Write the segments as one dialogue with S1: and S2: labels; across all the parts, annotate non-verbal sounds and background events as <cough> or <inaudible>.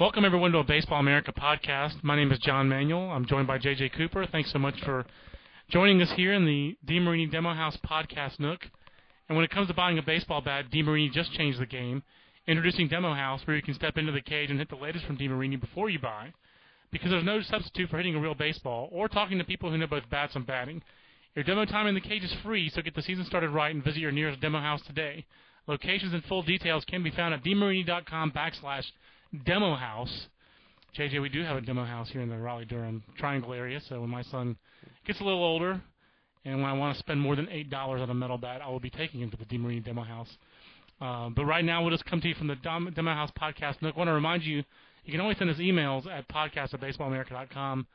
S1: Welcome everyone to a Baseball America podcast. My name is John Manuel. I'm joined by JJ Cooper. Thanks so much for joining us here in the DeMarini Demo House podcast nook. And when it comes to buying a baseball bat, DeMarini just changed the game, introducing Demo House, where you can step into the cage and hit the latest from DeMarini before you buy, because there's no substitute for hitting a real baseball or talking to people who know both bats and batting. Your demo time in the cage is free, so get the season started right and visit your nearest Demo House today. Locations and full details can be found at demarini.com backslash demo house. JJ, we do have a demo house here in the Raleigh Durham Triangle area. So when my son gets a little older, and when I want to spend more than eight dollars on a metal bat, I will be taking him to the DeMarini Demo House. Uh, but right now, we'll just come to you from the Demo House podcast. And I want to remind you, you can always send us emails at podcast at baseballamerica.com.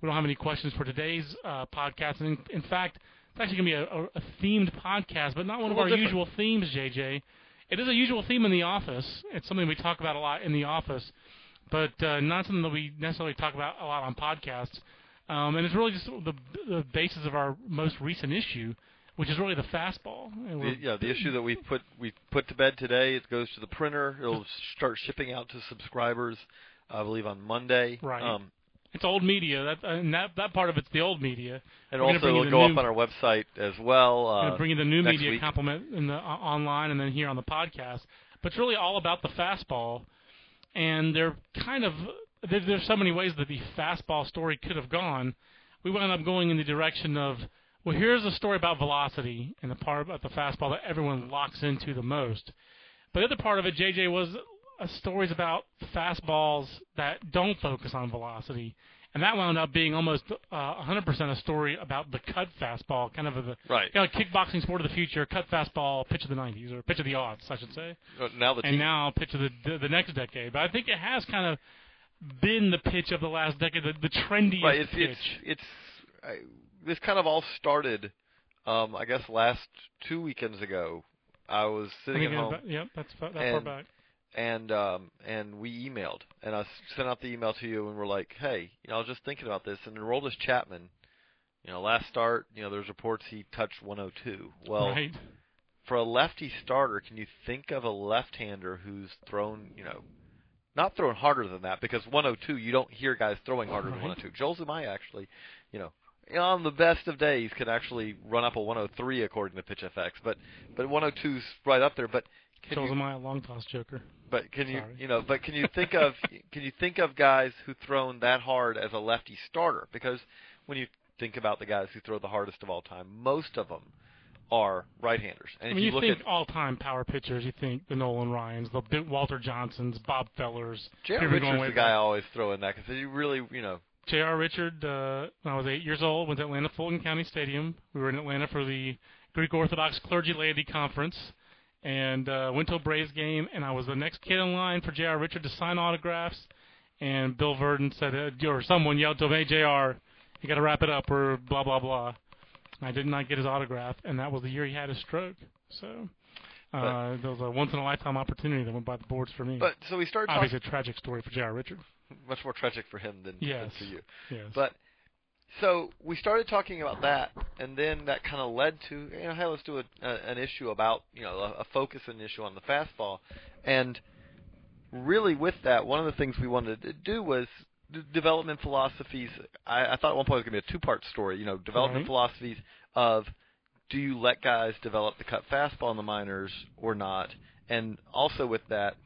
S1: We don't have any questions for today's uh, podcast. And in, in, fact, it's actually going to be a, a, themed podcast, but not one of our
S2: different.
S1: usual themes, JJ. It is a usual theme in the office. It's something we talk about a lot in the office, but uh, not something that we necessarily talk about a lot on podcasts. Um, and it's really just the, the basis of our most recent issue, which is really the fastball.
S2: The, yeah, the issue that we put we put to bed today. It goes to the printer. It'll start shipping out to subscribers, I believe, on Monday.
S1: Right.
S2: Um,
S1: it's old media. That and that that part of it's the old media.
S2: And
S1: We're
S2: also it'll go
S1: new-
S2: up on our website as well. Uh,
S1: bring you the new media
S2: week.
S1: complement in the uh, online and then here on the podcast. But it's really all about the fastball, and they're kind of there, there's so many ways that the fastball story could have gone. We wound up going in the direction of well, here's a story about velocity and the part about the fastball that everyone locks into the most. But the other part of it, JJ, was stories about fastballs that don't focus on velocity. And that wound up being almost uh, 100% a story about the cut fastball, kind of a, the
S2: Right.
S1: kickboxing sport of the future, cut fastball, pitch of the 90s, or pitch of the odds, I should say.
S2: Uh, now the
S1: And
S2: team,
S1: now pitch of the, the the next decade. But I think it has kind of been the pitch of the last decade, the, the trendiest
S2: right, it's
S1: pitch.
S2: it's it's I, this kind of all started. Um, I guess last two weekends ago, I was sitting
S1: think
S2: at home.
S1: Yep, that's that far back.
S2: And um and we emailed and I sent out the email to you and we're like, hey, you know, I was just thinking about this and Aroldis Chapman, you know, last start, you know, there's reports he touched 102. Well,
S1: right.
S2: for a lefty starter, can you think of a left-hander who's thrown, you know, not thrown harder than that because 102 you don't hear guys throwing harder than 102. Joel Zumaya actually, you know, on the best of days can actually run up a 103 according to PitchFX, but but 102's right up there. But can
S1: Shows
S2: you,
S1: my long toss joker.
S2: but can you
S1: Sorry.
S2: you know but can you think of <laughs> can you think of guys who thrown that hard as a lefty starter? Because when you think about the guys who throw the hardest of all time, most of them are right-handers. And
S1: I mean,
S2: you,
S1: you, think all-time power pitchers. You think the Nolan Ryans, the Walter Johnsons, Bob Fellers.
S2: J.R.
S1: Here we go
S2: Richards, the guy I always throw in that because he really you know
S1: J.R. Richard, uh, when I was eight years old, went to Atlanta Fulton County Stadium. We were in Atlanta for the Greek Orthodox Clergy Laity Conference, and uh, went to a Braves game. And I was the next kid in line for J.R. Richard to sign autographs. And Bill Virdon said, uh, or someone yelled to him, "Hey, J.R., you got to wrap it up," or blah blah blah. I did not get his autograph, and that was the year he had his stroke. So. Uh, there was a once in a lifetime opportunity that went by the boards for me.
S2: But so we started talking
S1: Obviously, a tragic story for J.R. Richard.
S2: much more tragic for him than, than for you.
S1: Yes.
S2: But so we started talking about that, and then that kind of led to you know, hey, let's do a, a, an issue about you know a, a focus and issue on the fastball, and really with that, one of the things we wanted to do was d- development philosophies. I, I thought at one point it was going to be a two-part story. You know, development
S1: Right.
S2: philosophies of do you let guys develop the cut fastball in the minors or not, and also with that,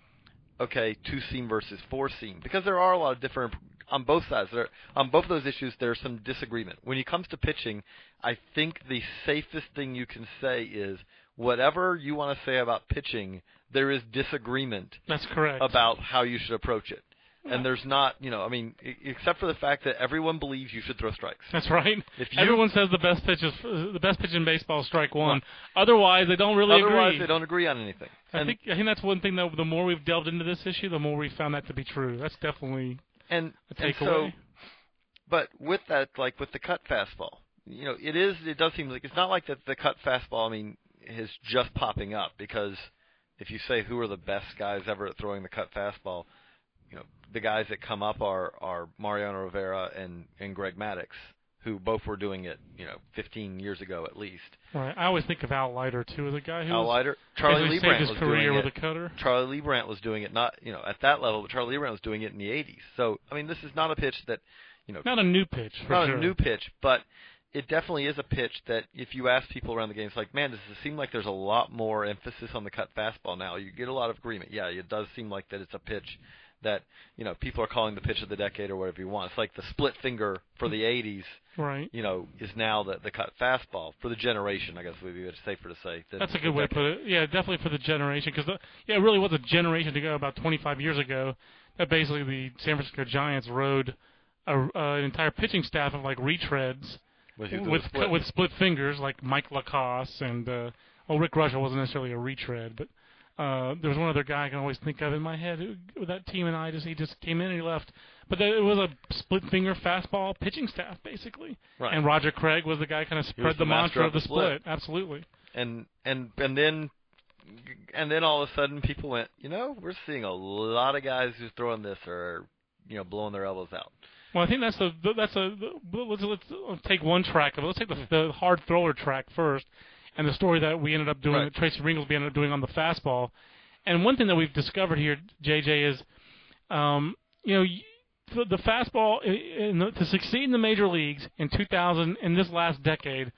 S2: okay, two seam versus four seam because there are a lot of different on both sides. There, on both of those issues, there's some disagreement. When it comes to pitching, I think the safest thing you can say is whatever you want to say about pitching, there is disagreement
S1: That's correct.
S2: about how you should approach it. and there's not, you know, I mean, except for the fact that everyone believes you should throw strikes.
S1: That's right.
S2: If you-
S1: Everyone says the best pitch is the best pitch in baseball is strike one. Otherwise, they don't really
S2: Otherwise,
S1: agree.
S2: they don't agree on anything.
S1: I
S2: and,
S1: think I think that's one thing that the more we've delved into this issue, the more we've found that to be true. That's definitely
S2: and, and so, but with that, like with the cut fastball, you know, it is. It does seem like it's not like that. The cut fastball, I mean, is just popping up because if you say who are the best guys ever at throwing the cut fastball, you know, the guys that come up are are Mariano Rivera and and Greg Maddux, who both were doing it, you know, 15 years ago at least.
S1: right. I always think of Al Leiter too a guy who
S2: Al Leiter, Charlie Leibrandt
S1: his
S2: was
S1: career
S2: doing
S1: with
S2: it.
S1: a cutter.
S2: Charlie Leibrandt was doing it not you know at that level, but Charlie Leibrandt was doing it in the 80s. So I mean, this is not a pitch that you know
S1: Not a new pitch for
S2: not
S1: sure.
S2: a new pitch, but it definitely is a pitch that if you ask people around the game, it's like, man, does it seem like there's a lot more emphasis on the cut fastball now? You get a lot of agreement. Yeah, it does seem like that it's a pitch that you know people are calling the pitch of the decade or whatever you want. It's like the split finger for the 80s.
S1: Right.
S2: You know, is now the the cut fastball for the generation. I guess would be safer to say.
S1: That's a good way to put it. Yeah, definitely for the generation because yeah, it really was a generation ago, about 25 years ago, that basically the San Francisco Giants rode a, uh, an entire pitching staff of like retreads
S2: With,
S1: with
S2: split.
S1: with split fingers like Mike LaCoss and uh, well Rick Russell wasn't necessarily a retread, but uh, there was one other guy I can always think of in my head. Who, with that team and I just he just came in and he left, but it was a split finger fastball pitching staff basically.
S2: right.
S1: And Roger Craig was the guy kind of spread
S2: the
S1: the, mantra
S2: of
S1: the
S2: split.
S1: split. Absolutely.
S2: and and and then and then all of a sudden people went, you know, we're seeing a lot of guys who's throwing this or you know blowing their elbows out.
S1: Well, I think that's the that's a let's let's take one track of it. Let's take the, the hard thrower track first, and the story that we ended up doing,
S2: Right.
S1: that Tracy Ringlesby ended up doing on the fastball. And one thing that we've discovered here, JJ, is, um, you know, y- the, fastball in the, to succeed in the major leagues in 2000 in this last decade.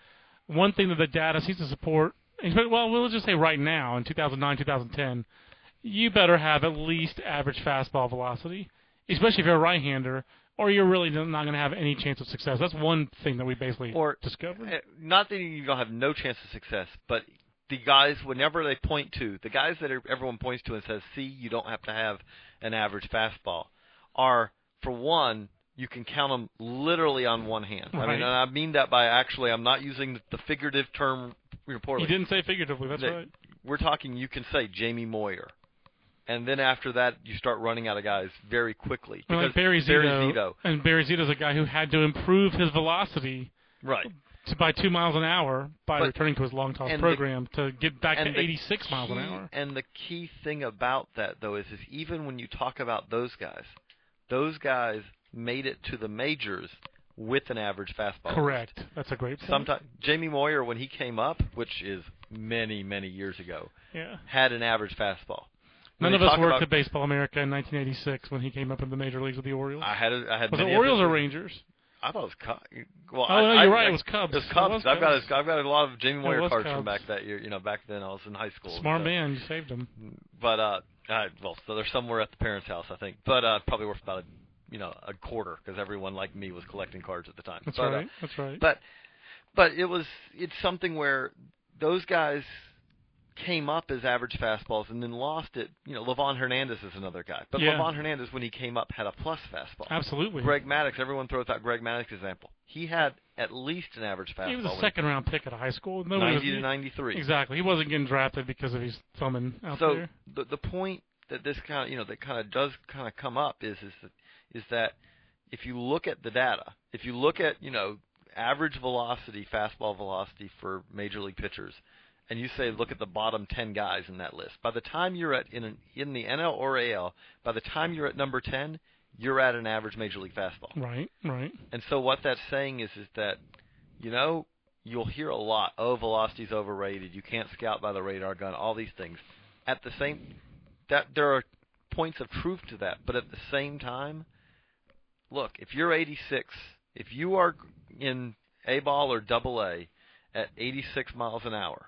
S1: One thing that the data seems to support, well, we'll just say right now in 2009, 2010, you better have at least average fastball velocity, especially if you're a right-hander, or you're really not going to have any chance of success. That's one thing that we basically
S2: Or-
S1: discovered.
S2: Eh, Not that you're gonna have no chance of success, but the guys whenever they point to the guys that everyone points to and says, "See, you don't have to have an average fastball," are for one. You can count them literally on one hand. I mean, and I mean that by actually, I'm not using the figurative term
S1: He
S2: poorly.
S1: didn't say figuratively. That's
S2: They-
S1: right.
S2: we're talking you can say Jamie Moyer. And then after that, you start running out of guys very quickly.
S1: Well, like
S2: because
S1: Barry
S2: Barry
S1: Zito,
S2: Zito.
S1: and Barry Zito's a guy who had to improve his velocity
S2: Right.
S1: to by two miles an hour by
S2: But-
S1: returning to his long toss
S2: and the-
S1: program to get back to
S2: and the
S1: 86 miles an hour.
S2: And the key thing about that, though, is, is even when you talk about those guys, those guys made it to the majors with an average fastball.
S1: Correct. That's a great point.
S2: Sometimes Jamie Moyer, when he came up, which is many, many years ago,
S1: yeah.
S2: had an average fastball.
S1: None of us worked at Baseball America in 1986 when he came up in the major leagues with the Orioles.
S2: I had, a, I had
S1: was it Orioles or Rangers?
S2: I thought it was Cubs. Well,
S1: Oh,
S2: I,
S1: no, you're right.
S2: I-
S1: It was Cubs.
S2: It was
S1: It
S2: Cubs.
S1: was
S2: I've got
S1: Cubs.
S2: a, I've got a lot of Jamie Moyer cards
S1: Cubs.
S2: from back that year. You know, back then I was in high school.
S1: Smart
S2: so.
S1: man. You saved him.
S2: But uh, I, well, so they're somewhere at the parents' house, I think. But uh, probably worth about a, you know, a quarter because everyone like me was collecting cards at the time.
S1: That's
S2: but,
S1: right.
S2: Uh,
S1: That's right.
S2: but but it was it's something where those guys came up as average fastballs and then lost it. You know, Livan Hernandez is another guy, but
S1: Yeah.
S2: Livan Hernandez when he came up had a plus fastball.
S1: Absolutely.
S2: Greg Maddux, everyone throws out Greg Maddux example. He had at least an average fastball.
S1: he was a second round pick at high school. Nobody
S2: 90
S1: was,
S2: to 93.
S1: Exactly. He wasn't getting drafted because of his thumbing out
S2: so
S1: there.
S2: the the point that this kind of you know that kind of does kind of come up is is that is that if you look at the data, if you look at you know average velocity, fastball velocity for major league pitchers, and you say look at the bottom ten guys in that list, by the time you're at in an, in the NL or AL, by the time you're at number ten, you're at an average major league fastball.
S1: Right. Right.
S2: And so what that's saying is is that you know you'll hear a lot oh velocity's overrated you can't scout by the radar gun all these things at the same that there are points of truth to that but at the same time look if you're 86 if you are in A ball or double A at 86 miles an hour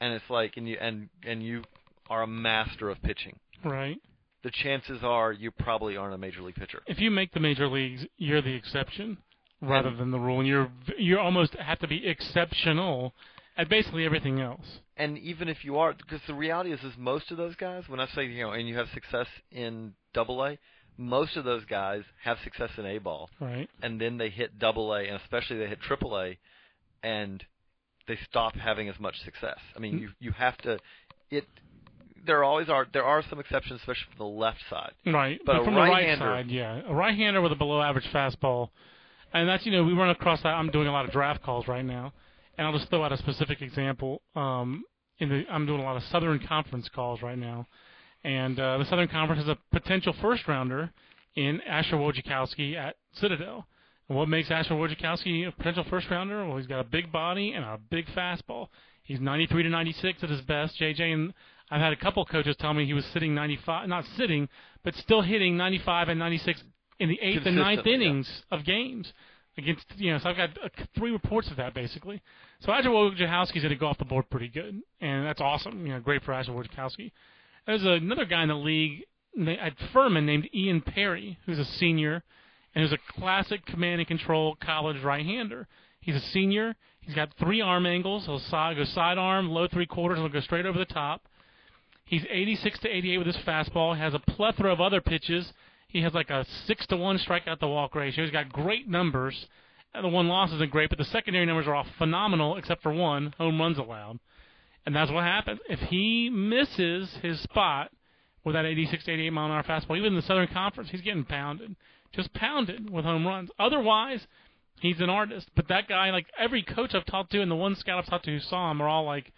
S2: and it's like and you and and you are a master of pitching
S1: Right.
S2: the chances are you probably aren't a major league pitcher
S1: If you make the major leagues, you're the exception rather
S2: And-
S1: than the rule, and you're you almost have to be exceptional at basically everything else.
S2: and even if you are, because the reality is, is most of those guys, when I say you know, and you have success in Double A, most of those guys have success in A ball,
S1: Right.
S2: and then they hit Double A, and especially they hit Triple A, and they stop having as much success. I mean,
S1: Mm.
S2: you you have to it. There always are there are some exceptions, especially from the left side.
S1: Right.
S2: But a
S1: from the right
S2: right-hander-
S1: side, yeah. A right hander with a below average fastball. And that's, you know, we run across that. I'm doing a lot of draft calls right now. And I'll just throw out a specific example. Um, in the, I'm doing a lot of Southern Conference calls right now. And uh, the Southern Conference has a potential first rounder in Asher Wojciechowski at Citadel. And what makes Asher Wojciechowski a potential first rounder? Well, he's got a big body and a big fastball. He's 93 to 96 at his best, JJ. And I've had a couple coaches tell me he was sitting 95, not sitting, but still hitting 95 and 96 in the eighth and ninth
S2: Consistently, yeah.
S1: innings of games against, you know, so I've got uh, three reports of that basically. So Asher Wojciechowski's going to go off the board pretty good, and that's awesome. You know, great for Asher Wojciechowski. There's another guy in the league at Furman named Ian Perry, who's a senior and who's a classic command and control college right-hander. He's a senior. He's got three arm angles. He'll side, go sidearm, low three quarters, and he'll go straight over the top. He's 86 to 88 with his fastball. He has a plethora of other pitches. He has like a six to one strikeout to walk ratio. He's got great numbers. And the one loss isn't great, but the secondary numbers are all phenomenal, except for one home runs allowed. And that's what happens. If he misses his spot with that 86 to 88 mile an hour fastball, even in the Southern Conference, he's getting pounded, just pounded with home runs. Otherwise, he's an artist. But that guy, like every coach I've talked to and the one scout I've talked to who saw him, are all like,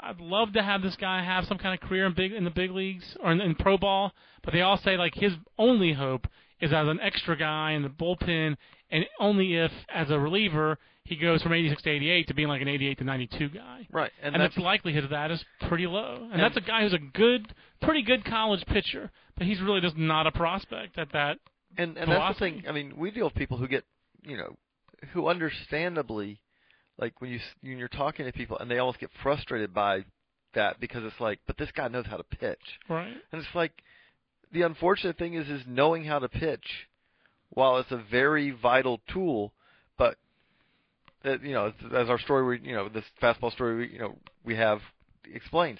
S1: I'd love to have this guy have some kind of career in big in the big leagues or in, in pro ball. But they all say like his only hope is as an extra guy in the bullpen, and only if as a reliever he goes from 86 to 88 to being like an 88 to 92 guy.
S2: Right, and,
S1: And,
S2: that's
S1: the likelihood of that is pretty low. And,
S2: And-
S1: that's a guy who's a good, pretty good college pitcher, but he's really just not a prospect at that.
S2: And and that's the thing. I mean, we deal with people who get, you know, who understandably, like when you s- when you're talking to people, and they almost get frustrated by that because it's like, but this guy knows how to pitch,
S1: Right.
S2: and it's like, the unfortunate thing is, is knowing how to pitch, while it's a very vital tool, but that you know, as- as our story, we, you know, this fastball story, we, you know, we have explains.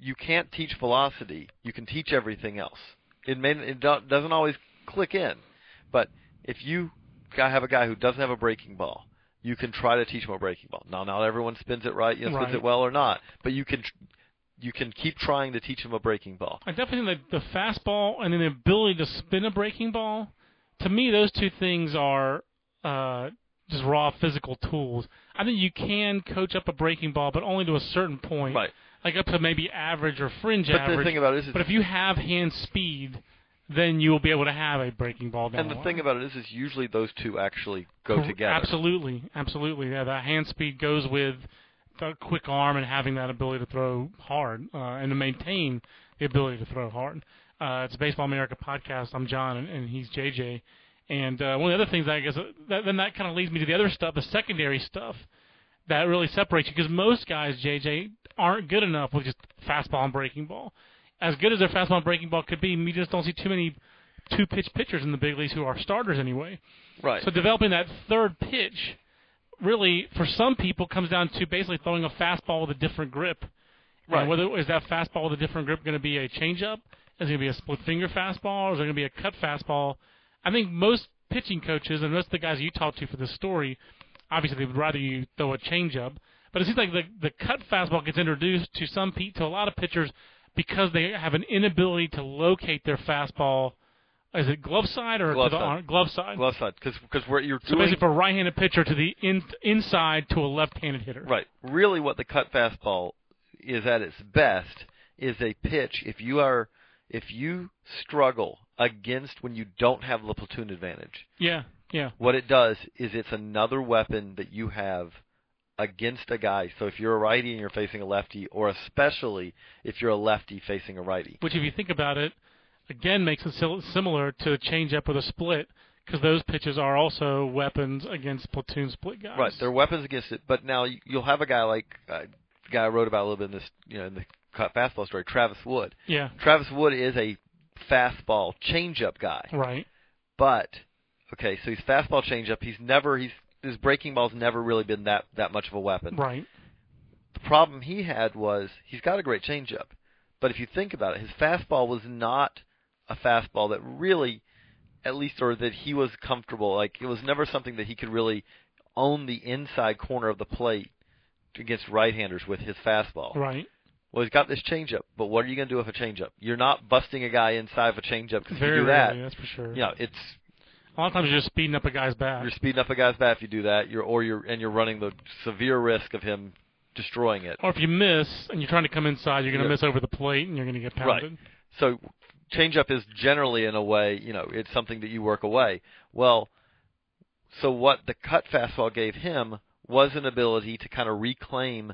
S2: You can't teach velocity. You can teach everything else. It may it do, doesn't always click in, but if you have a guy who doesn't have a breaking ball, you can try to teach him a breaking ball. Now, not everyone spins it right, you know, spins
S1: Right.
S2: it well or not, but you can you can keep trying to teach him a breaking ball.
S1: I definitely think that the fastball and then the ability to spin a breaking ball, to me, those two things are uh, just raw physical tools. I think you can coach up a breaking ball, but only to a certain point,
S2: Right.
S1: Like up to maybe average or fringe
S2: But
S1: average.
S2: the thing about it is,
S1: but if you have hand speed, then you will be able to have a breaking ball down
S2: and the
S1: line.
S2: thing about it is, is usually those two actually go together.
S1: Absolutely, absolutely. Yeah, that hand speed goes with the quick arm and having that ability to throw hard uh, and to maintain the ability to throw hard. Uh, it's a Baseball America podcast. I'm John, and, and he's JJ. And uh, one of the other things, I guess, uh, that, then that kind of leads me to the other stuff, the secondary stuff that really separates you, because most guys, JJ, aren't good enough with just fastball and breaking ball. As good as their fastball and breaking ball could be, we just don't see too many two pitch pitchers in the big leagues who are starters anyway.
S2: Right.
S1: So developing that third pitch really for some people comes down to basically throwing a fastball with a different grip.
S2: Right.
S1: And whether is that fastball with a different grip going to be a changeup? Is it going to be a split finger fastball? Or is it going to be a cut fastball? I think most pitching coaches and most of the guys you talk to for this story, obviously they would rather you throw a changeup. But it seems like the the cut fastball gets introduced to some pe- to a lot of pitchers because they have an inability to locate their fastball. Is it glove side or
S2: Glove side.
S1: arm? glove side?
S2: glove side because because what you're
S1: So
S2: doing
S1: basically, for a right-handed pitcher to the in, inside to a left-handed hitter.
S2: right really what the cut fastball is at its best is a pitch if you are if you struggle against when you don't have the platoon advantage
S1: Yeah. Yeah.
S2: what it does is it's another weapon that you have against a guy so if you're a righty and you're facing a lefty or especially if you're a lefty facing a righty
S1: Which, if you think about it, again makes it similar to a changeup with a split because those pitches are also weapons against platoon split guys.
S2: Right, they're weapons against it. But now you- you'll have a guy like uh, the guy I wrote about a little bit in this, you know, in the cut fastball story, Travis Wood.
S1: Yeah.
S2: Travis Wood is a fastball changeup guy,
S1: Right.
S2: but okay, so he's fastball changeup. He's never he's his breaking ball's never really been that that much of a weapon.
S1: Right.
S2: The problem he had was he's got a great changeup, but if you think about it, his fastball was not a fastball that really, at least, or that he was comfortable. Like it was never something that he could really own the inside corner of the plate against right-handers with his fastball.
S1: Right.
S2: Well, he's got this changeup, but what are you going to do with a changeup? You're not busting a guy inside of a changeup because if you do
S1: rarely,
S2: that,
S1: that's for sure.
S2: you know, it's
S1: A lot of times you're just speeding up a guy's bat.
S2: you're speeding up a guy's bat if you do that. You're or you're and you're running the severe risk of him destroying it.
S1: Or if you miss and you're trying to come inside, you're going to
S2: Yeah.
S1: miss over the plate and you're going to get pounded. Right.
S2: So changeup is generally in a way, you know, it's something that you work away. Well, so what the cut fastball gave him was an ability to kind of reclaim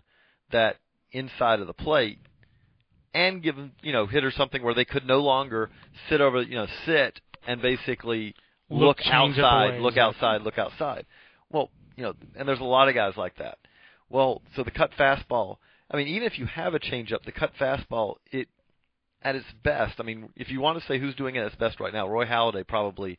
S2: that inside of the plate and give you know hitters something where they could no longer sit over you know sit and basically
S1: Look
S2: look, outside, look outside, look outside. Well, you know, and there's a lot of guys like that. Well, so the cut fastball. I mean, even if you have a changeup, the cut fastball, it at its best. I mean, if you want to say who's doing it at its best right now, Roy Halladay probably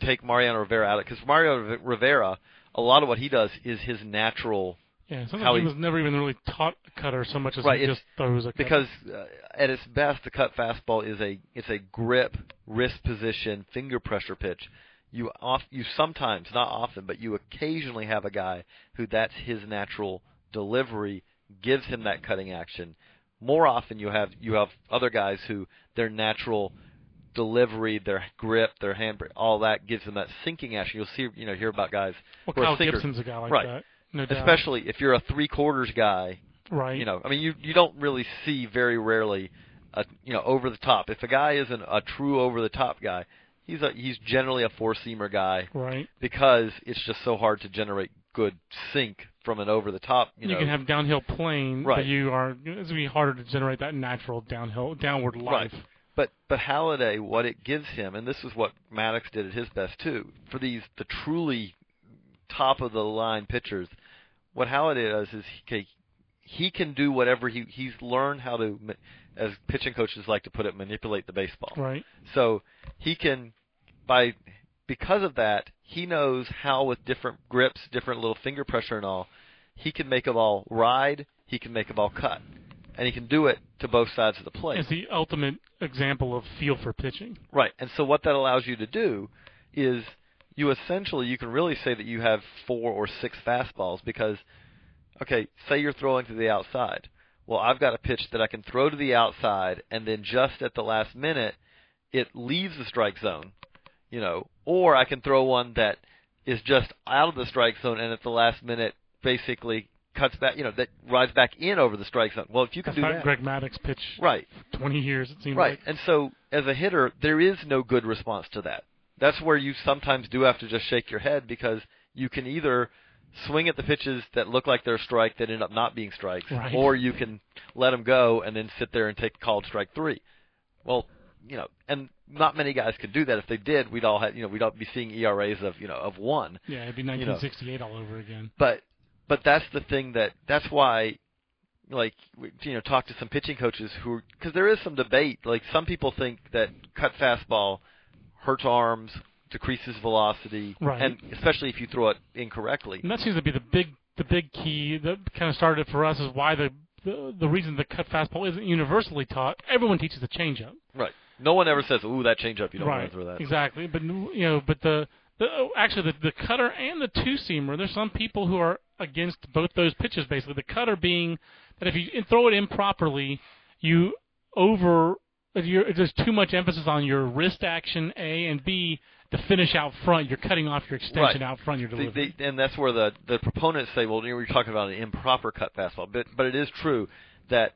S2: take Mariano Rivera out of it because Mario Rivera, a lot of what he does is his natural
S1: Yeah, sometimes
S2: How
S1: he
S2: he-
S1: was never even really taught a cutter so much as
S2: Right,
S1: he just throws a cutter.
S2: because uh, at its best, the cut fastball is a it's a grip, wrist position, finger pressure pitch. You off you sometimes, not often, but you occasionally have a guy who that's his natural delivery gives him that cutting action. More often, you have you have other guys who their natural delivery, their grip, their hand, all that gives them that sinking action. You'll see, you know, hear about guys
S1: well, Kyle. Gibson's a guy like
S2: Right.
S1: that. No doubt.
S2: especially if you're a three quarters guy
S1: right.
S2: you know, I mean, you you don't really see very rarely, a you know, over the top. If a guy isn't a true over the top guy, he's a he's generally a four seamer guy
S1: Right.
S2: because it's just so hard to generate good sink from an over the top. You,
S1: You,
S2: know,
S1: can have downhill plane,
S2: Right.
S1: but you are it's to be harder to generate that natural downhill downward life.
S2: Right. But but Halladay, what it gives him, and this is what Maddux did at his best too, for these the truly top of the line pitchers, what Halladay does is he he can do whatever he he's learned how to, as pitching coaches like to put it, manipulate the baseball.
S1: Right.
S2: So he can, by because of that, he knows how with different grips, different little finger pressure and all, he can make a ball ride. He can make a ball cut, and he can do it to both sides of the plate.
S1: It's the ultimate example of feel for pitching.
S2: Right. And so what that allows you to do is you essentially you can really say that you have four or six fastballs because okay, say you're throwing to the outside. Well, I've got a pitch that I can throw to the outside and then just at the last minute it leaves the strike zone, you know, or I can throw one that is just out of the strike zone and at the last minute basically cuts back, you know, that rides back in over the strike zone. Well, if you can
S1: That's
S2: do that.
S1: Greg Maddux pitched
S2: Right.
S1: 20 years, it seems
S2: Right.
S1: like.
S2: And so as a hitter, there is no good response to that. That's where you sometimes do have to just shake your head because you can either swing at the pitches that look like they're a strike that end up not being strikes,
S1: Right.
S2: or you can let them go and then sit there and take called strike three. Well, you know, and not many guys could do that. If they did, we'd all have, you know, we'd all be seeing ERAs of, you know, of one.
S1: Yeah, it'd be
S2: know.
S1: 1968 all over again.
S2: But but that's the thing that that's why like you know talk to some pitching coaches who because there is some debate like some people think that cut fastball hurts arms decreases velocity
S1: Right.
S2: and especially if you throw it incorrectly
S1: And that seems to be the big the big key that kind of started it for us is why the the, the reason the cut fastball isn't universally taught. Everyone teaches the changeup.
S2: right no one ever says ooh that changeup you don't
S1: right.
S2: want to throw that
S1: Exactly. But you know, but the the oh, actually the the cutter and the two seamer. There's some people who are against both those pitches. Basically, the cutter being that if you throw it improperly, you over if you're, there's too much emphasis on your wrist action A and B to finish out front. You're cutting off your extension
S2: Right.
S1: out front. Your delivery.
S2: they- and that's where the the proponents say, well, you know, we're talking about an improper cut fastball, but but it is true that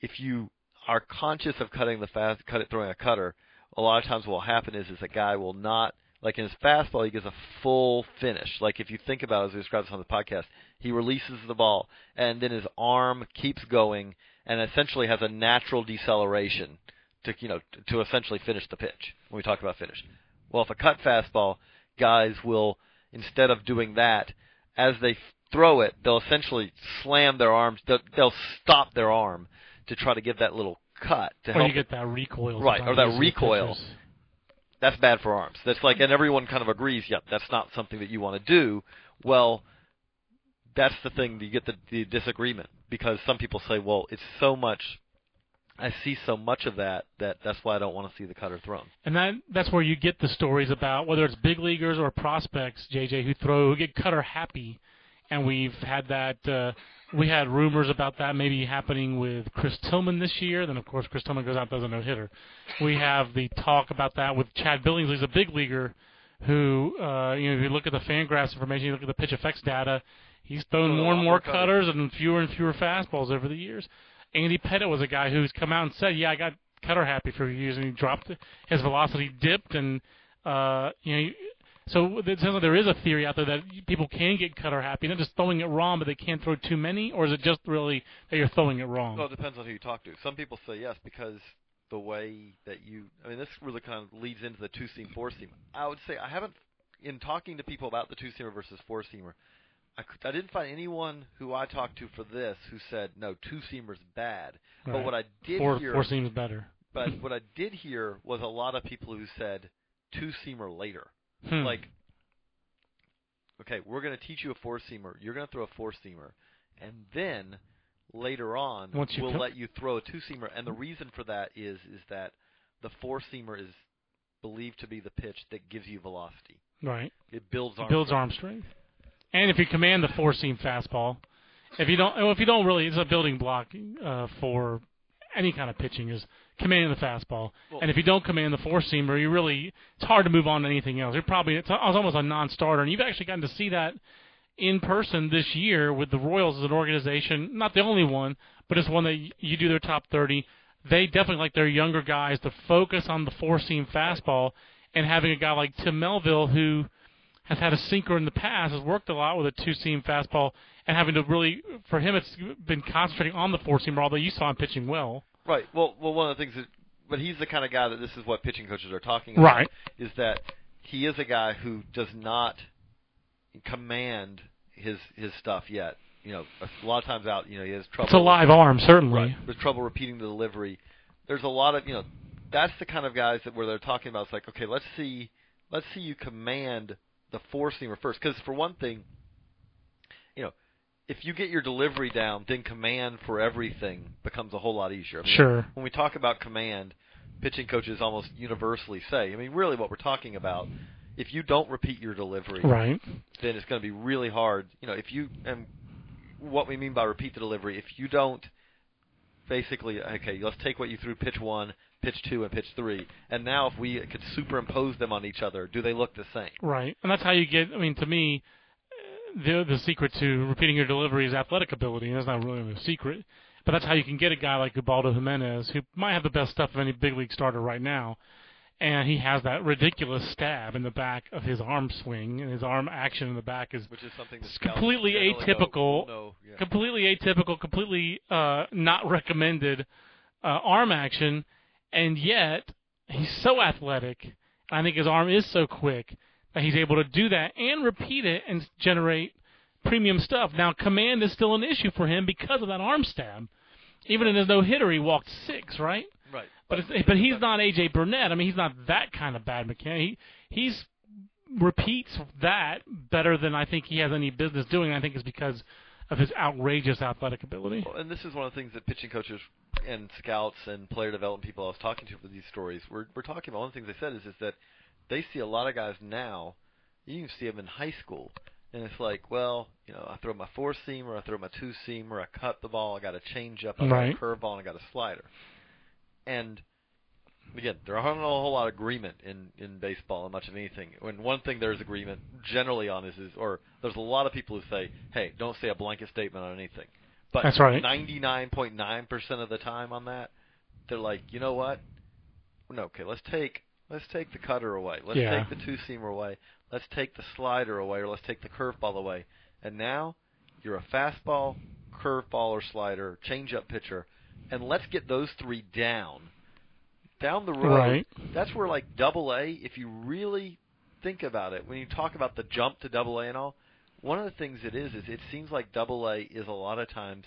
S2: if you are conscious of cutting the fast, cut it throwing a cutter, a lot of times what will happen is is a guy will not like in his fastball he gets a full finish. Like if you think about it, as we described this on the podcast, he releases the ball and then his arm keeps going and essentially has a natural deceleration to you know to essentially finish the pitch. When we talk about finish, well, if a cut fastball, guys will instead of doing that as they throw it, they'll essentially slam their arms. They'll, they'll stop their arm to try to give that little cut to
S1: or
S2: help.
S1: you get that recoil.
S2: Right, or that recoil. that's bad for arms. That's like, and everyone kind of agrees. Yep, that's not something that you want to do. Well, that's the thing. You get the, the disagreement because some people say, well, it's so much I see so much of that that that's why I don't want to see the cutter thrown.
S1: And that that's where you get the stories about whether it's big leaguers or prospects, JJ, who throw who get cutter happy, and we've had that. Uh, we had rumors about that maybe happening with Chris Tillman this year. Then of course Chris Tillman goes out does a no hitter. We have the talk about that with Chad Billings, who's a big leaguer, who uh, you know if you look at the Fangraphs information, you look at the PitchFX data, he's thrown more and more
S2: cutters
S1: and fewer and fewer fastballs over the years. Andy Pettitte was a guy who's come out and said, "Yeah, I got cutter happy for years," and he dropped it. His velocity dipped, and uh, you know, so it sounds like there is a theory out there that people can get cutter happy, not just throwing it wrong, but they can't throw too many, or is it just really that you're throwing it wrong?
S2: Well, it depends on who you talk to. Some people say yes because the way that you. I mean, this really kind of leads into the two seam, four seam. I would say I haven't, in talking to people about the two seamer versus four seamer, I, I didn't find anyone who I talked to for this who said no, two seamer's bad. But what I did
S1: four,
S2: hear,
S1: four seems better.
S2: but <laughs> what I did hear was a lot of people who said two seamer later.
S1: Hmm.
S2: Like, okay, we're going to teach you a four seamer. You're going to throw a four seamer, and then later on
S1: Once
S2: we'll let you throw a two seamer. And the reason for that is is that the four seamer is believed to be the pitch that gives you velocity.
S1: right.
S2: It builds arm.
S1: builds
S2: strength.
S1: arm strength. And if you command the four seam fastball, if you don't, well, if you don't really, it's a building block uh, for any kind of pitching is commanding the fastball.
S2: Well-
S1: and if you don't command the four seamer, you really it's hard to move on to anything else. You're probably it's, it's almost a non-starter, and you've actually gotten to see that in person this year with the Royals as an organization. Not the only one, but it's one that you do their top 30. They definitely like their younger guys to focus on the four seam fastball, and having a guy like Tim Melville who has had a sinker in the past, has worked a lot with a two seam fastball, and having to really, for him, it's been concentrating on the four seamer. Although you saw him pitching well,
S2: Right. Well, well, one of the things that, but he's the kind of guy that this is what pitching coaches are talking about.
S1: Right.
S2: Is that he is a guy who does not command his his stuff yet. You know, a lot of times out, you know, he has trouble.
S1: it's a live arm certainly.
S2: Right. There's trouble repeating the delivery. There's a lot of you know, that's the kind of guys that where they're talking about. It's like, okay, let's see, let's see you command the four seamer first, because for one thing, you know, if you get your delivery down, then command for everything becomes a whole lot easier. I mean,
S1: Sure.
S2: When we talk about command, pitching coaches almost universally say, I mean, really, what we're talking about. If you don't repeat your delivery,
S1: Right.
S2: then it's going to be really hard. You know, if you and what we mean by repeat the delivery, if you don't basically okay, let's take what you threw pitch one, pitch two, and pitch three, and now if we could superimpose them on each other, do they look the same?
S1: Right, and that's how you get. I mean, to me, the the secret to repeating your delivery is athletic ability, and that's not really the secret. But that's how you can get a guy like Ubaldo Jimenez, who might have the best stuff of any big league starter right now, and he has that ridiculous stab in the back of his arm swing, and his arm action in the back is
S2: Which is something
S1: completely atypical.
S2: "Oh, no, yeah."
S1: completely atypical, completely uh, not recommended uh, arm action, and yet he's so athletic. I think his arm is so quick that he's able to do that and repeat it and generate premium stuff. Now, command is still an issue for him because of that arm stab. Even in his no hitter, he walked six, right?
S2: right.
S1: But it's, but he's not AJ Burnett. I mean, he's not that kind of bad mechanic. He he's repeats that better than I think he has any business doing. I think is because of his outrageous athletic ability.
S2: Well, and this is one of the things that pitching coaches and scouts and player development people I was talking to for these stories we're, we're talking about. One of the things they said is is that they see a lot of guys now. You can see them in high school, and it's like, well, you know, I throw my four seamer, I throw my two seamer, I cut the ball, I got a change up, I got
S1: Right.
S2: a curveball, and I got a slider. And again, there aren't a whole lot of agreement in in baseball on much of anything. When one thing there's agreement generally on is is or there's a lot of people who say, hey, don't say a blanket statement on anything. But
S1: That's right.
S2: 99.9% of the time on that, they're like, you know what? No, okay, let's take let's take the cutter away. Let's
S1: Yeah.
S2: take the two seamer away. Let's take the slider away, or let's take the curveball away. And now you're a fastball, curveball, or slider, changeup pitcher, and let's get those three down. Down the road,
S1: Right.
S2: that's where like Double A, if you really think about it, when you talk about the jump to Double A and all, one of the things it is is it seems like Double A is a lot of times,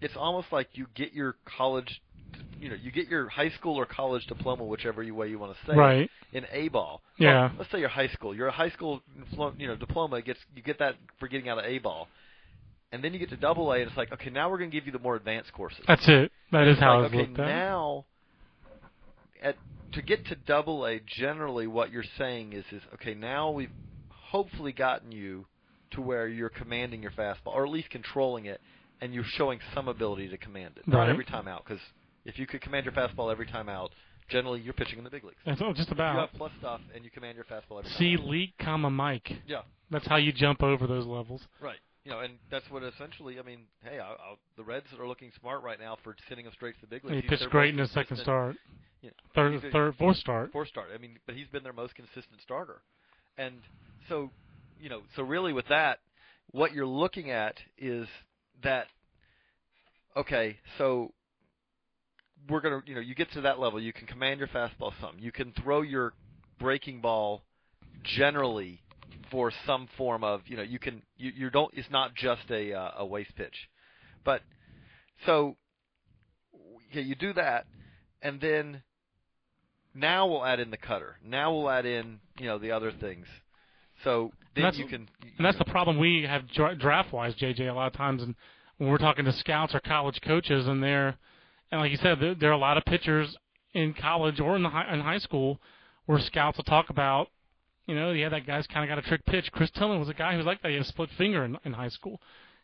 S2: it's almost like you get your college, you know, you get your high school or college diploma, whichever way you want to say, it,
S1: Right.
S2: in A ball.
S1: Yeah.
S2: Well, let's say you're high school. Your high school, you know, diploma gets you get that for getting out of A ball. and then you get to double A, and it's like, okay, now we're going to give you the more advanced courses.
S1: That's it. That is how
S2: like,
S1: it's
S2: okay,
S1: looked at.
S2: now at to get to double A, generally what you're saying is is okay, now we've hopefully gotten you to where you're commanding your fastball, or at least controlling it, and you're showing some ability to command it. Not every time out, because if you could command your fastball every time out, generally you're pitching in the big leagues.
S1: That's all just
S2: You
S1: about.
S2: have plus stuff, and you command your fastball every
S1: C
S2: time. out.
S1: leak, comma Mike.
S2: Yeah.
S1: That's how you jump over those levels.
S2: Right. You know, and that's what essentially. I mean, hey, I, I, the Reds are looking smart right now for sending him straight to the big leagues.
S1: He pitched great in his second start.
S2: you know,
S1: Third,
S2: a-
S1: third, fourth start.
S2: four start. I mean, but he's been their most consistent starter, and so you know, so really with that, what you're looking at is that okay, so we're gonna, you know, you get to that level, you can command your fastball some, you can throw your breaking ball generally for some form of, you know, you can, you, you don't, it's not just a uh, a waste pitch, but so yeah, you do that, and then now we'll add in the cutter. Now we'll add in, you know, the other things. So then
S1: that's-
S2: you can.
S1: And that's the problem we have dra- draft wise, JJ. A lot of times, and when we're talking to scouts or college coaches, and they're and like you said, there, there are a lot of pitchers in college or in the high, in high school where scouts will talk about, you know, yeah, that guy's kind of got a trick pitch. Chris Tillman was a guy who was like that. He had a split finger in, in high school.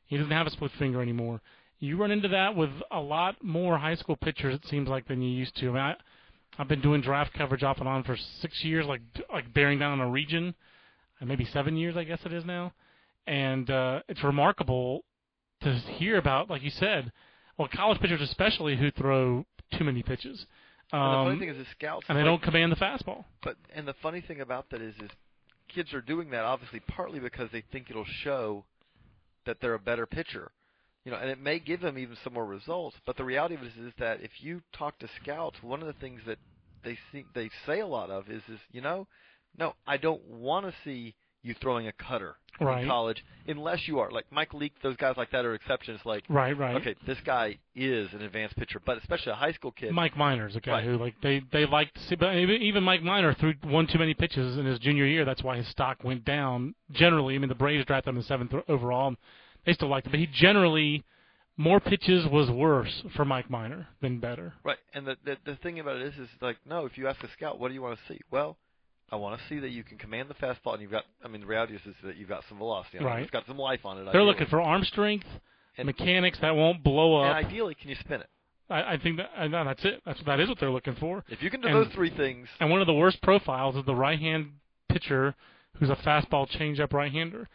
S1: He doesn't have a split finger anymore. You run into that with a lot more high school pitchers, it seems like, than you used to. I mean, I, I've been doing draft coverage off and on for six years, like like bearing down on a region, maybe seven years, I guess it is now. And uh, it's remarkable to hear about, like you said, well, college pitchers especially who throw too many pitches, um,
S2: and the funny thing is, the scouts
S1: and they
S2: like-
S1: don't command the fastball.
S2: But and the funny thing about that is, is kids are doing that obviously partly because they think it'll show that they're a better pitcher, you know, and it may give them even some more results. But the reality of it is, is that if you talk to scouts, one of the things that they see they say a lot of is, is you know, no, I don't want to see you throwing a cutter
S1: Right.
S2: in college unless you are like Mike Leake. Those guys like that are exceptions. Like,
S1: Right, right.
S2: okay, this guy is an advanced pitcher, but especially a high school kid.
S1: Mike Minor's a guy
S2: Right.
S1: who like they they like to see, but even Mike Minor threw one too many pitches in his junior year. That's why his stock went down. Generally, I mean the Braves drafted him in the seventh overall. They still liked him, but he generally more pitches was worse for Mike Minor than better.
S2: Right, and the, the the thing about it is, is like, no, if you ask a scout, what do you want to see? Well, I want to see that you can command the fastball, and you've got. I mean, the reality is, is that you've got some velocity. On
S1: Right.
S2: it. It's got some life on it.
S1: They're
S2: ideally.
S1: looking for arm strength,
S2: And-
S1: mechanics that won't blow up.
S2: And ideally, can you spin it?
S1: I, I think that and that's it. That's that is what they're looking for.
S2: If you can do
S1: And-
S2: those three things,
S1: And one of the worst profiles is the right-hand pitcher who's a fastball changeup right-hander.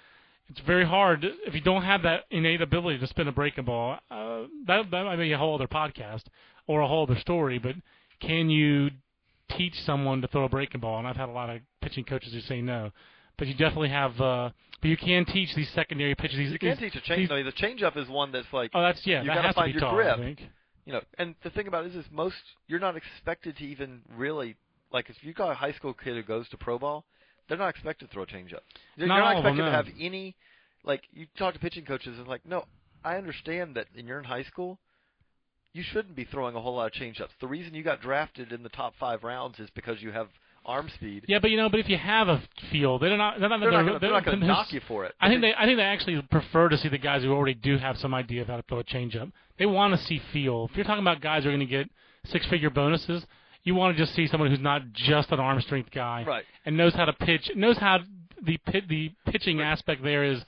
S1: It's very hard if you don't have that innate ability to spin a breaking ball. Uh, that that might be a whole other podcast or a whole other story. But can you teach someone to throw a breaking ball? And I've had a lot of pitching coaches who say no. But you definitely have. Uh, but you can teach these secondary pitches. These,
S2: you can
S1: these-
S2: teach a change.
S1: these-
S2: No, the changeup is one that's like,
S1: Oh, that's yeah.
S2: you
S1: that
S2: gotta
S1: has
S2: find
S1: to be
S2: your
S1: taught.
S2: grip.
S1: I think.
S2: you know. And the thing about it is, is most you're not expected to even really like if you got a high school kid who goes to pro ball, they're not expected to throw a changeup. You're
S1: Not
S2: you're not
S1: of them,
S2: expected to have any. Like you talk to pitching coaches, and like, no, I understand that, and you're in high school. You shouldn't be throwing a whole lot of changeups. The reason you got drafted in the top five rounds is because you have arm speed.
S1: Yeah, but you know, but if you have a field, they're not. They're not.
S2: They're,
S1: they're
S2: not going to knock you for it.
S1: I think they I think they actually prefer to see the guys who already do have some idea of how to throw a changeup. They want to see feel. If you're talking about guys who are going to get six figure bonuses, you want to just see someone who's not just an arm strength guy
S2: Right.
S1: and knows how to pitch, knows how the the pitching aspect there is.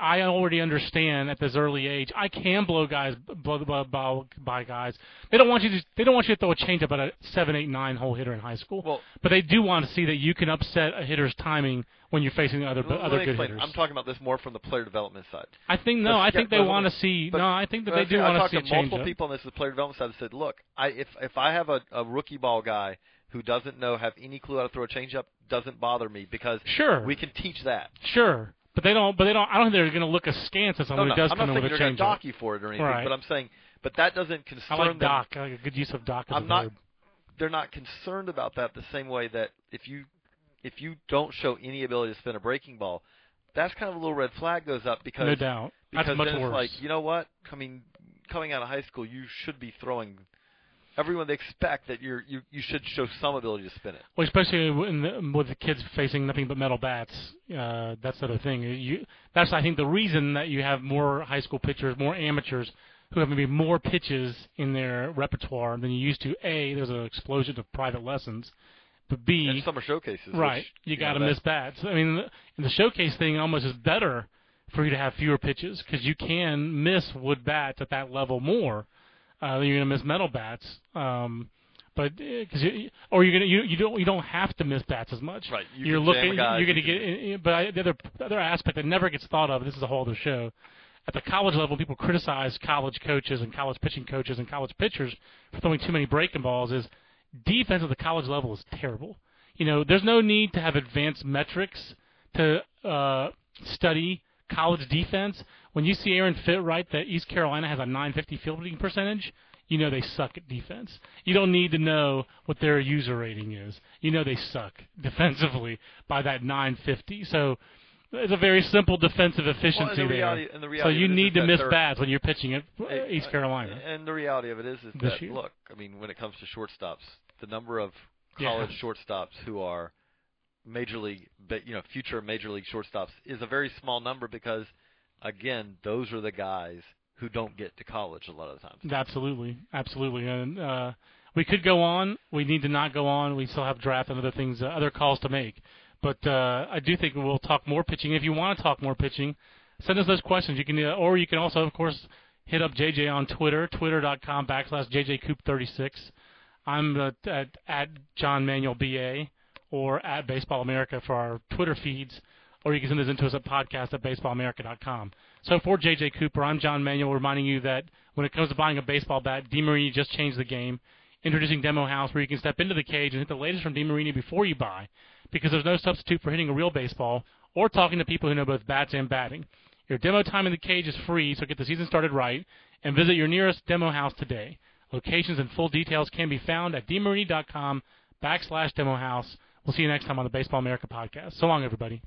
S1: I already understand at this early age. I can blow guys, blow by, by, by guys. They don't want you to. They don't want you to throw a changeup at a seven, eight, nine hole hitter in high school.
S2: Well-
S1: but they do want to see that you can upset a hitter's timing when you're facing other
S2: Let- let
S1: other
S2: me
S1: good
S2: explain.
S1: hitters.
S2: I'm talking about this more from the player development side.
S1: I think no. I think they want to see. no, I think that they do want to see
S2: to
S1: a change
S2: multiple people on this, the player development side, that said, "Look, I, if if I have a, a rookie ball guy who doesn't know have any clue how to throw a changeup, doesn't bother me because
S1: Sure,
S2: we can teach that.
S1: sure, but they don't. But they don't. I don't think they're going to look askance at
S2: No,
S1: someone
S2: no,
S1: who does
S2: I'm
S1: come
S2: not
S1: in
S2: saying
S1: with a
S2: they're going to dock you for it or anything,
S1: Right.
S2: but I'm saying, but that doesn't concern.
S1: I like
S2: them.
S1: dock. I like a good use of dock. As
S2: I'm
S1: a
S2: not-
S1: verb.
S2: They're not concerned about that the same way that if you if you don't show any ability to spin a breaking ball, that's kind of a little red flag goes up because
S1: No doubt.
S2: because
S1: That's much
S2: then
S1: worse.
S2: it's like you know what? Mean, coming out of high school, you should be throwing everyone they expect that you're you you should show some ability to spin it.
S1: Well, especially in the, with the kids facing nothing but metal bats. Uh, that's the other thing. You, that's I think the reason that you have more high school pitchers, more amateurs who have maybe more pitches in their repertoire than you used to. A, there's an explosion of private lessons. But B,
S2: and summer showcases.
S1: right?
S2: Which,
S1: you
S2: you
S1: got to miss bats. I mean, the, the showcase thing almost is better for you to have fewer pitches because you can miss wood bats at that level more. Uh, you're going to miss metal bats. Um, but because you, or you're gonna you you don't you don't have to miss bats as much.
S2: Right. You
S1: you're looking. you're to
S2: you
S1: get. But I, the other other aspect that never gets thought of. This is a whole other show. At the college level, people criticize college coaches and college pitching coaches and college pitchers for throwing too many breaking balls. Is defense at the college level is terrible. You know, there's no need to have advanced metrics to uh, study college defense. When you see Aaron Fitt write that East Carolina has a 950 fielding percentage, you know they suck at defense. You don't need to know what their user rating is. You know they suck <laughs> defensively by that 950. So it's a very simple defensive efficiency
S2: the
S1: there.
S2: reality- and the
S1: so you
S2: of it is
S1: need to miss bats when you're pitching at uh, East
S2: uh,
S1: Carolina.
S2: And the reality of it is, is that
S1: year.
S2: look, I mean, when it comes to shortstops, the number of
S1: Yeah.
S2: college shortstops who are major league, but you know, future major league shortstops is a very small number because, again, those are the guys who don't get to college a lot of the times.
S1: Absolutely, absolutely, and uh, we could go on. We need to not go on. We still have draft and other things, uh, other calls to make. But uh, I do think we'll talk more pitching. If you want to talk more pitching, send us those questions. You can, uh, or you can also, of course, hit up JJ on Twitter, twitter.com backslash JJCoop36. I'm uh, at, at John Manuel BA or at Baseball America for our Twitter feeds, or you can send this into us at podcast at baseballamerica.com. So for JJ Cooper, I'm John Manuel reminding you that when it comes to buying a baseball bat, DeMarini just changed the game, introducing Demo House where you can step into the cage and hit the latest from DeMarini before you buy, because there's no substitute for hitting a real baseball or talking to people who know both bats and batting. Your demo time in the cage is free, so get the season started right, and visit your nearest Demo House today. Locations and full details can be found at demarini.com backslash demo house. We'll see you next time on the Baseball America podcast. So long, everybody.